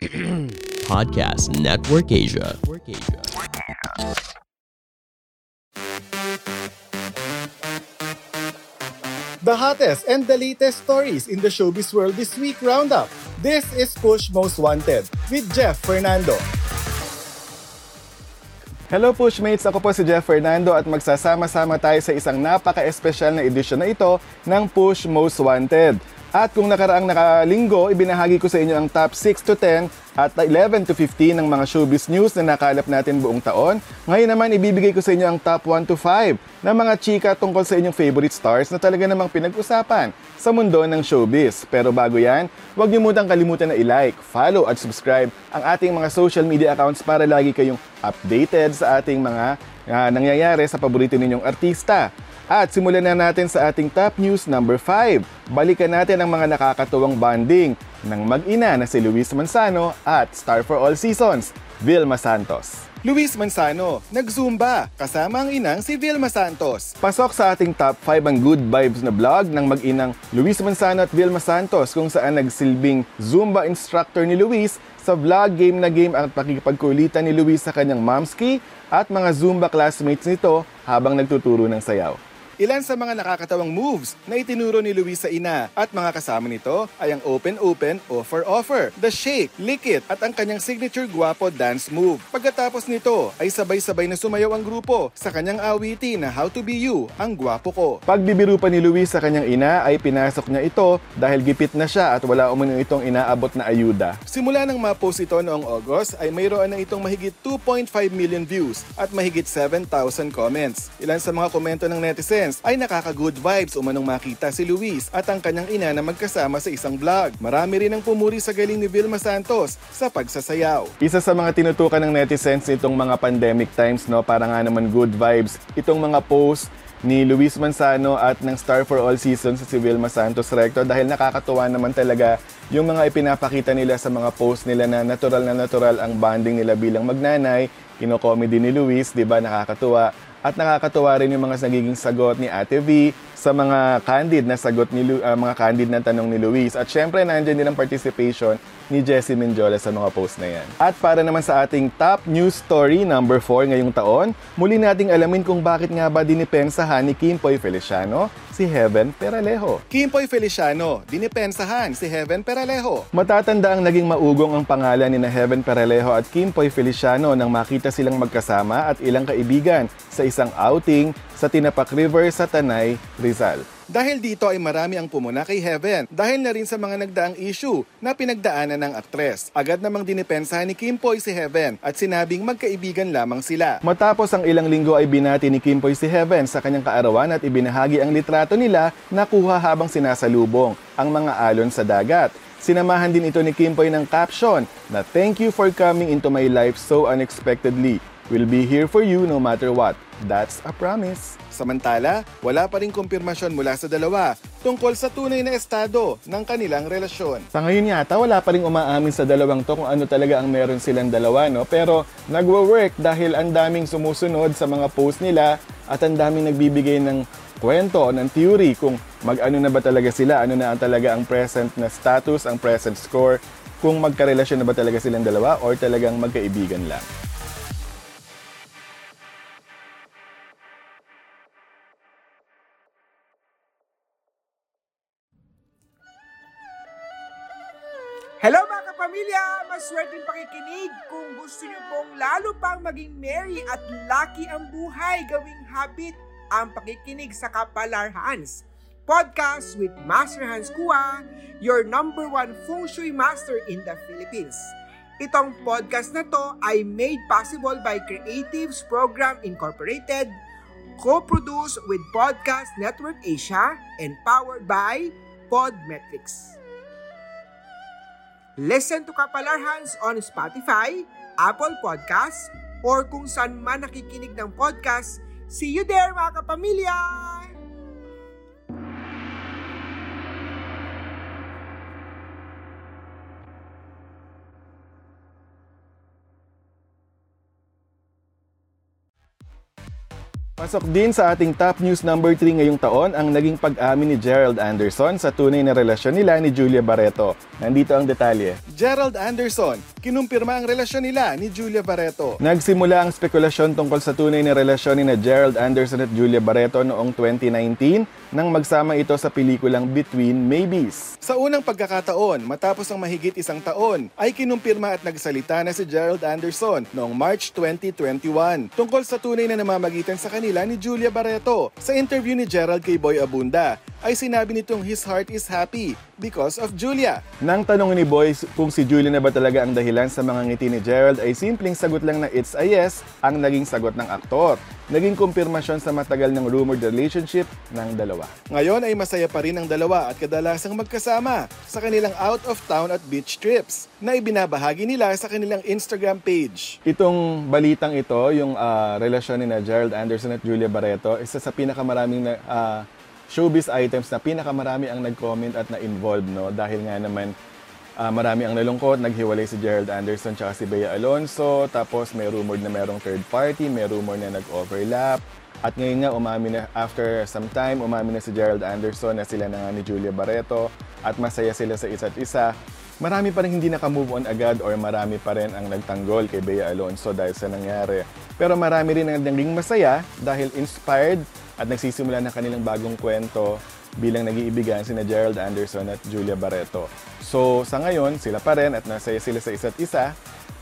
Podcast Network Asia. Network Asia. The hottest and the latest stories in the showbiz world this week roundup. This is Push Most Wanted with Jeff Fernando. Hello Pushmates! Ako po si Jeff Fernando at magsasama-sama tayo sa isang napaka-espesyal na edisyon na ito ng Push Most Wanted. At kung nakaraang nakalinggo, ibinahagi ko sa inyo ang top 6 to 10 at 11 to 15 ng mga showbiz news na nakalap natin buong taon. Ngayon naman, ibibigay ko sa inyo ang top 1 to 5 na mga chika tungkol sa inyong favorite stars na talaga namang pinag-usapan sa mundo ng showbiz. Pero bago yan, huwag niyo mutang kalimutan na i-like, follow at subscribe ang ating mga social media accounts para lagi kayong updated sa ating mga uh, nangyayari sa paborito ninyong artista. At simulan na natin sa ating top news number 5. Balikan natin ang mga nakakatuwang bonding ng mag-ina na si Luis Manzano at Star for All Seasons, Vilma Santos. Luis Manzano, nag-zumba kasama ang inang si Vilma Santos. Pasok sa ating top 5 ang good vibes na vlog ng mag-inang Luis Manzano at Vilma Santos kung saan nagsilbing Zumba instructor ni Luis sa vlog game na game at pakikipagkulitan ni Luis sa kanyang momski at mga Zumba classmates nito habang nagtuturo ng sayaw. Ilan sa mga nakakatawang moves na itinuro ni Luis sa ina at mga kasama nito ay ang open-open, offer-offer, the shake, lick it at ang kanyang signature guwapo dance move. Pagkatapos nito ay sabay-sabay na sumayaw ang grupo sa kanyang awiti na How to Be You, ang guwapo ko. Pagbibiro pa ni Luis sa kanyang ina ay pinasok niya ito dahil gipit na siya at wala umano itong inaabot na ayuda. Simula nang ma-post ito noong August ay mayroon na itong mahigit 2.5 million views at mahigit 7,000 comments. Ilan sa mga komento ng netizens friends ay nakaka-good vibes umanong makita si Luis at ang kanyang ina na magkasama sa isang vlog. Marami rin ang pumuri sa galing ni Vilma Santos sa pagsasayaw. Isa sa mga tinutukan ng netizens nitong mga pandemic times, no, para nga naman good vibes, itong mga posts ni Luis Manzano at ng Star for All Seasons si Vilma Santos Recto dahil nakakatuwa naman talaga yung mga ipinapakita nila sa mga post nila na natural na natural ang bonding nila bilang magnanay, kino-comedy ni Luis, 'di ba? Nakakatuwa. At nakakatuwa rin yung mga nagiging sagot ni Ate V sa mga candid na sagot ni Lu- uh, mga candid na tanong ni Luis. At syempre nandiyan din ang participation ni Jessie Menjola sa mga post na yan. At para naman sa ating top news story number 4 ngayong taon, muli nating alamin kung bakit nga ba dinipensahan ni Kimpoy Feliciano si Heaven Peralejo. Kimpoy Feliciano, dinipensahan si Heaven Peralejo. Matatanda ang naging maugong ang pangalan ni na Heaven Peralejo at Kimpoy Feliciano nang makita silang magkasama at ilang kaibigan sa isang outing sa Tinapak River sa Tanay, Rizal. Dahil dito ay marami ang pumuna kay Heaven dahil na rin sa mga nagdaang issue na pinagdaanan ng aktres. Agad namang dinipensahan ni Kimpoy si Heaven at sinabing magkaibigan lamang sila. Matapos ang ilang linggo ay binati ni Kimpoy si Heaven sa kanyang kaarawan at ibinahagi ang litrato nila na kuha habang sinasalubong ang mga alon sa dagat. Sinamahan din ito ni Kimpoy ng caption na Thank you for coming into my life so unexpectedly. We'll be here for you no matter what. That's a promise. Samantala, wala pa rin kumpirmasyon mula sa dalawa tungkol sa tunay na estado ng kanilang relasyon. Sa ngayon yata, wala pa rin umaamin sa dalawang to kung ano talaga ang meron silang dalawa, no? Pero nagwo-work dahil ang daming sumusunod sa mga post nila at ang daming nagbibigay ng kwento ng theory kung mag-ano na ba talaga sila, ano na talaga ang present na status, ang present score, kung magkarelasyon na ba talaga silang dalawa or talagang magkaibigan lang. Hello mga kapamilya! Maswerteng pakikinig kung gusto niyo pong lalo pang maging merry at lucky ang buhay gawing habit ang pakikinig sa Kapalar Hans. Podcast with Master Hans Kua, your number one feng shui master in the Philippines. Itong podcast na to ay made possible by Creatives Program Incorporated, co-produced with Podcast Network Asia, and powered by Podmetrics. Listen to Kapalarhans on Spotify, Apple Podcasts, or kung saan man nakikinig ng podcast. See you there mga kapamilya! Pasok din sa ating top news number 3 ngayong taon ang naging pag-amin ni Gerald Anderson sa tunay na relasyon nila ni Julia Barreto. Nandito ang detalye. Gerald Anderson, kinumpirma ang relasyon nila ni Julia Barreto. Nagsimula ang spekulasyon tungkol sa tunay na relasyon ni na Gerald Anderson at Julia Barreto noong 2019 nang magsama ito sa pelikulang Between Maybes. Sa unang pagkakataon, matapos ang mahigit isang taon, ay kinumpirma at nagsalita na si Gerald Anderson noong March 2021 tungkol sa tunay na namamagitan sa kanila nila ni Julia Barreto. Sa interview ni Gerald kay Boy Abunda, ay sinabi nitong his heart is happy because of Julia. Nang tanong ni Boy kung si Julia na ba talaga ang dahilan sa mga ngiti ni Gerald ay simpleng sagot lang na it's a yes ang naging sagot ng aktor. Naging kumpirmasyon sa matagal ng rumored relationship ng dalawa. Ngayon ay masaya pa rin ang dalawa at kadalasang magkasama sa kanilang out of town at beach trips na ibinabahagi nila sa kanilang Instagram page. Itong balitang ito, yung uh, relasyon ni na Gerald Anderson at Julia Barreto, isa sa pinakamaraming na, uh, showbiz items na pinakamarami ang nag-comment at na-involve no dahil nga naman uh, marami ang nalungkot, naghiwalay si Gerald Anderson at si Bea Alonso, tapos may rumor na merong third party, may rumor na nag-overlap. At ngayon nga, umami na, after some time, umami na si Gerald Anderson na sila na nga ni Julia Barreto at masaya sila sa isa't isa. Marami pa rin hindi nakamove on agad or marami pa rin ang nagtanggol kay Bea Alonso dahil sa nangyari. Pero marami rin ang naging masaya dahil inspired at nagsisimula ng kanilang bagong kwento bilang nag-iibigan sina Gerald Anderson at Julia Barreto. So sa ngayon, sila pa rin at nasaya sila sa isa't isa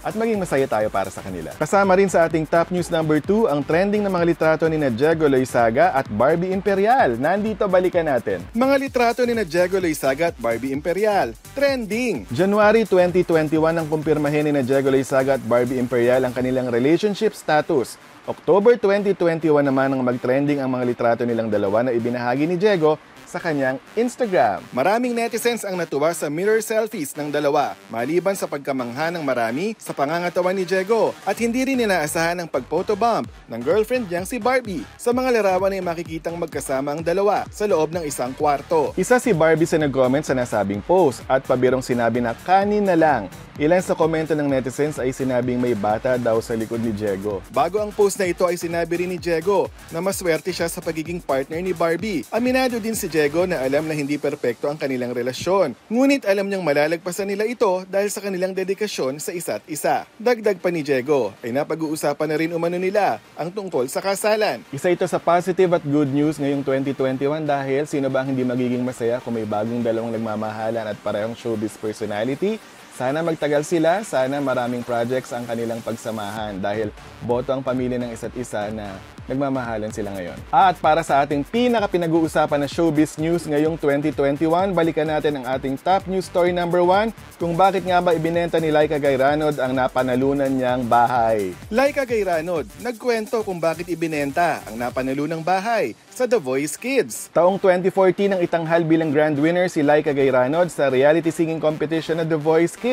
at maging masaya tayo para sa kanila. Kasama rin sa ating top news number 2 ang trending ng mga litrato ni na Diego Loizaga at Barbie Imperial. Nandito balikan natin. Mga litrato ni na Diego Loizaga at Barbie Imperial. Trending! January 2021 ang kumpirmahin ni na Diego Loizaga at Barbie Imperial ang kanilang relationship status October 2021 naman ang mag-trending ang mga litrato nilang dalawa na ibinahagi ni Diego sa kanyang Instagram. Maraming netizens ang natuwa sa mirror selfies ng dalawa, maliban sa pagkamangha ng marami sa pangangatawan ni Diego at hindi rin inaasahan ang pag-photobomb ng girlfriend niyang si Barbie. Sa mga larawan ay makikitang magkasama ang dalawa sa loob ng isang kwarto. Isa si Barbie sa nag-comment sa nasabing post at pabirong sinabi na kanin na lang. Ilan sa komento ng netizens ay sinabing may bata daw sa likod ni Diego. Bago ang post na ito ay sinabi rin ni Diego na maswerte siya sa pagiging partner ni Barbie. Aminado din si Diego na alam na hindi perpekto ang kanilang relasyon. Ngunit alam niyang malalagpasan nila ito dahil sa kanilang dedikasyon sa isa't isa. Dagdag pa ni Diego ay napag-uusapan na rin umano nila ang tungkol sa kasalan. Isa ito sa positive at good news ngayong 2021 dahil sino ba ang hindi magiging masaya kung may bagong dalawang nagmamahalan at parehong showbiz personality sana magtagal sila, sana maraming projects ang kanilang pagsamahan dahil boto ang pamilya ng isa't isa na nagmamahalan sila ngayon. At para sa ating pinaka-pinag-uusapan na showbiz news ngayong 2021, balikan natin ang ating top news story number 1 kung bakit nga ba ibinenta ni Laika Gayranod ang napanalunan niyang bahay. Laika Gayranod, nagkwento kung bakit ibinenta ang napanalunang bahay sa The Voice Kids. Taong 2014 ang itanghal bilang grand winner si Laika Gayranod sa reality singing competition na The Voice Kids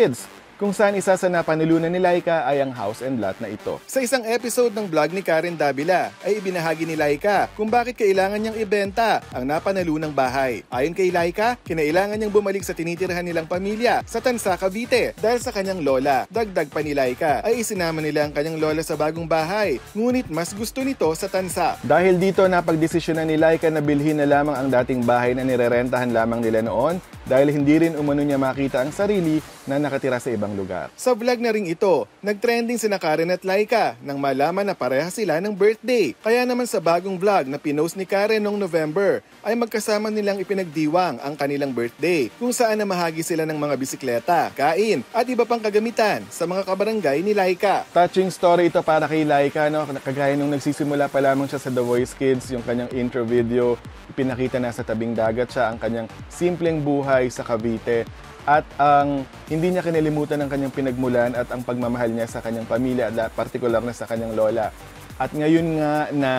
kung saan isa sa napanulunan ni Laika ay ang house and lot na ito. Sa isang episode ng vlog ni Karen Davila ay ibinahagi ni Laika kung bakit kailangan niyang ibenta ang napanalunang bahay. Ayon kay Laika, kinailangan niyang bumalik sa tinitirhan nilang pamilya sa Tansa, Cavite dahil sa kanyang lola. Dagdag pa ni Laika ay isinama nila ang kanyang lola sa bagong bahay, ngunit mas gusto nito sa Tansa. Dahil dito napagdesisyonan ni Laika na bilhin na lamang ang dating bahay na nirerentahan lamang nila noon dahil hindi rin umano niya makita ang sarili na nakatira sa ibang lugar. Sa vlog na ring ito, nagtrending si Karen at Laika nang malaman na pareha sila ng birthday. Kaya naman sa bagong vlog na pinost ni Karen noong November, ay magkasama nilang ipinagdiwang ang kanilang birthday kung saan namahagi sila ng mga bisikleta, kain at iba pang kagamitan sa mga kabarangay ni Laika. Touching story ito para kay Laika, no? kagaya nung nagsisimula pa lamang siya sa The Voice Kids, yung kanyang intro video, ipinakita na sa tabing dagat siya ang kanyang simpleng buhay sa Cavite at ang hindi niya kinalimutan ng kanyang pinagmulan at ang pagmamahal niya sa kanyang pamilya at partikular na sa kanyang lola. At ngayon nga na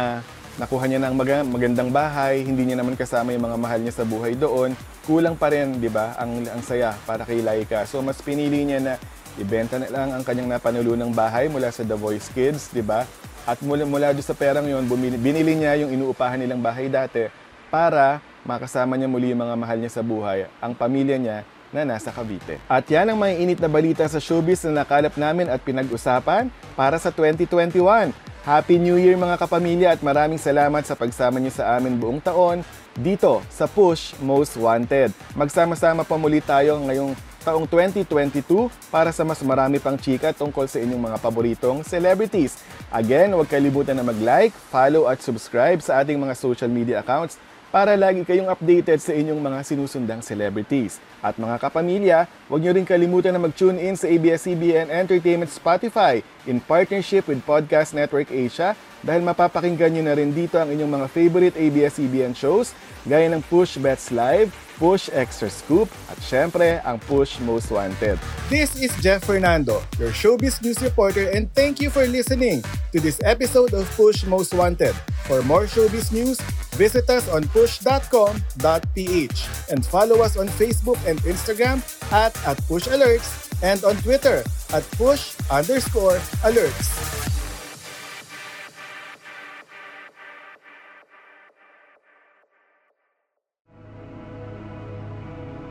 nakuha niya ng magandang bahay, hindi niya naman kasama yung mga mahal niya sa buhay doon, kulang pa rin, di ba, ang, ang saya para kay Laika. So mas pinili niya na ibenta na lang ang kanyang napanulunang bahay mula sa The Voice Kids, di ba? At mula, mula doon sa perang yon, binili niya yung inuupahan nilang bahay dati para makasama niya muli yung mga mahal niya sa buhay, ang pamilya niya na nasa Cavite. At yan ang mga init na balita sa showbiz na nakalap namin at pinag-usapan para sa 2021. Happy New Year mga kapamilya at maraming salamat sa pagsama niyo sa amin buong taon dito sa Push Most Wanted. Magsama-sama pa muli tayo ngayong taong 2022 para sa mas marami pang chika tungkol sa inyong mga paboritong celebrities. Again, huwag kalimutan na mag-like, follow at subscribe sa ating mga social media accounts para lagi kayong updated sa inyong mga sinusundang celebrities. At mga kapamilya, huwag niyo rin kalimutan na mag-tune in sa ABS-CBN Entertainment Spotify in partnership with Podcast Network Asia dahil mapapakinggan niyo na rin dito ang inyong mga favorite ABS-CBN shows gaya ng Push Bets Live, Push Extra Scoop, at syempre ang Push Most Wanted. This is Jeff Fernando, your showbiz news reporter and thank you for listening to this episode of Push Most Wanted. For more showbiz news, visit us on push.com.ph and follow us on Facebook and Instagram at, at Push Alerts and on Twitter at push underscore alerts.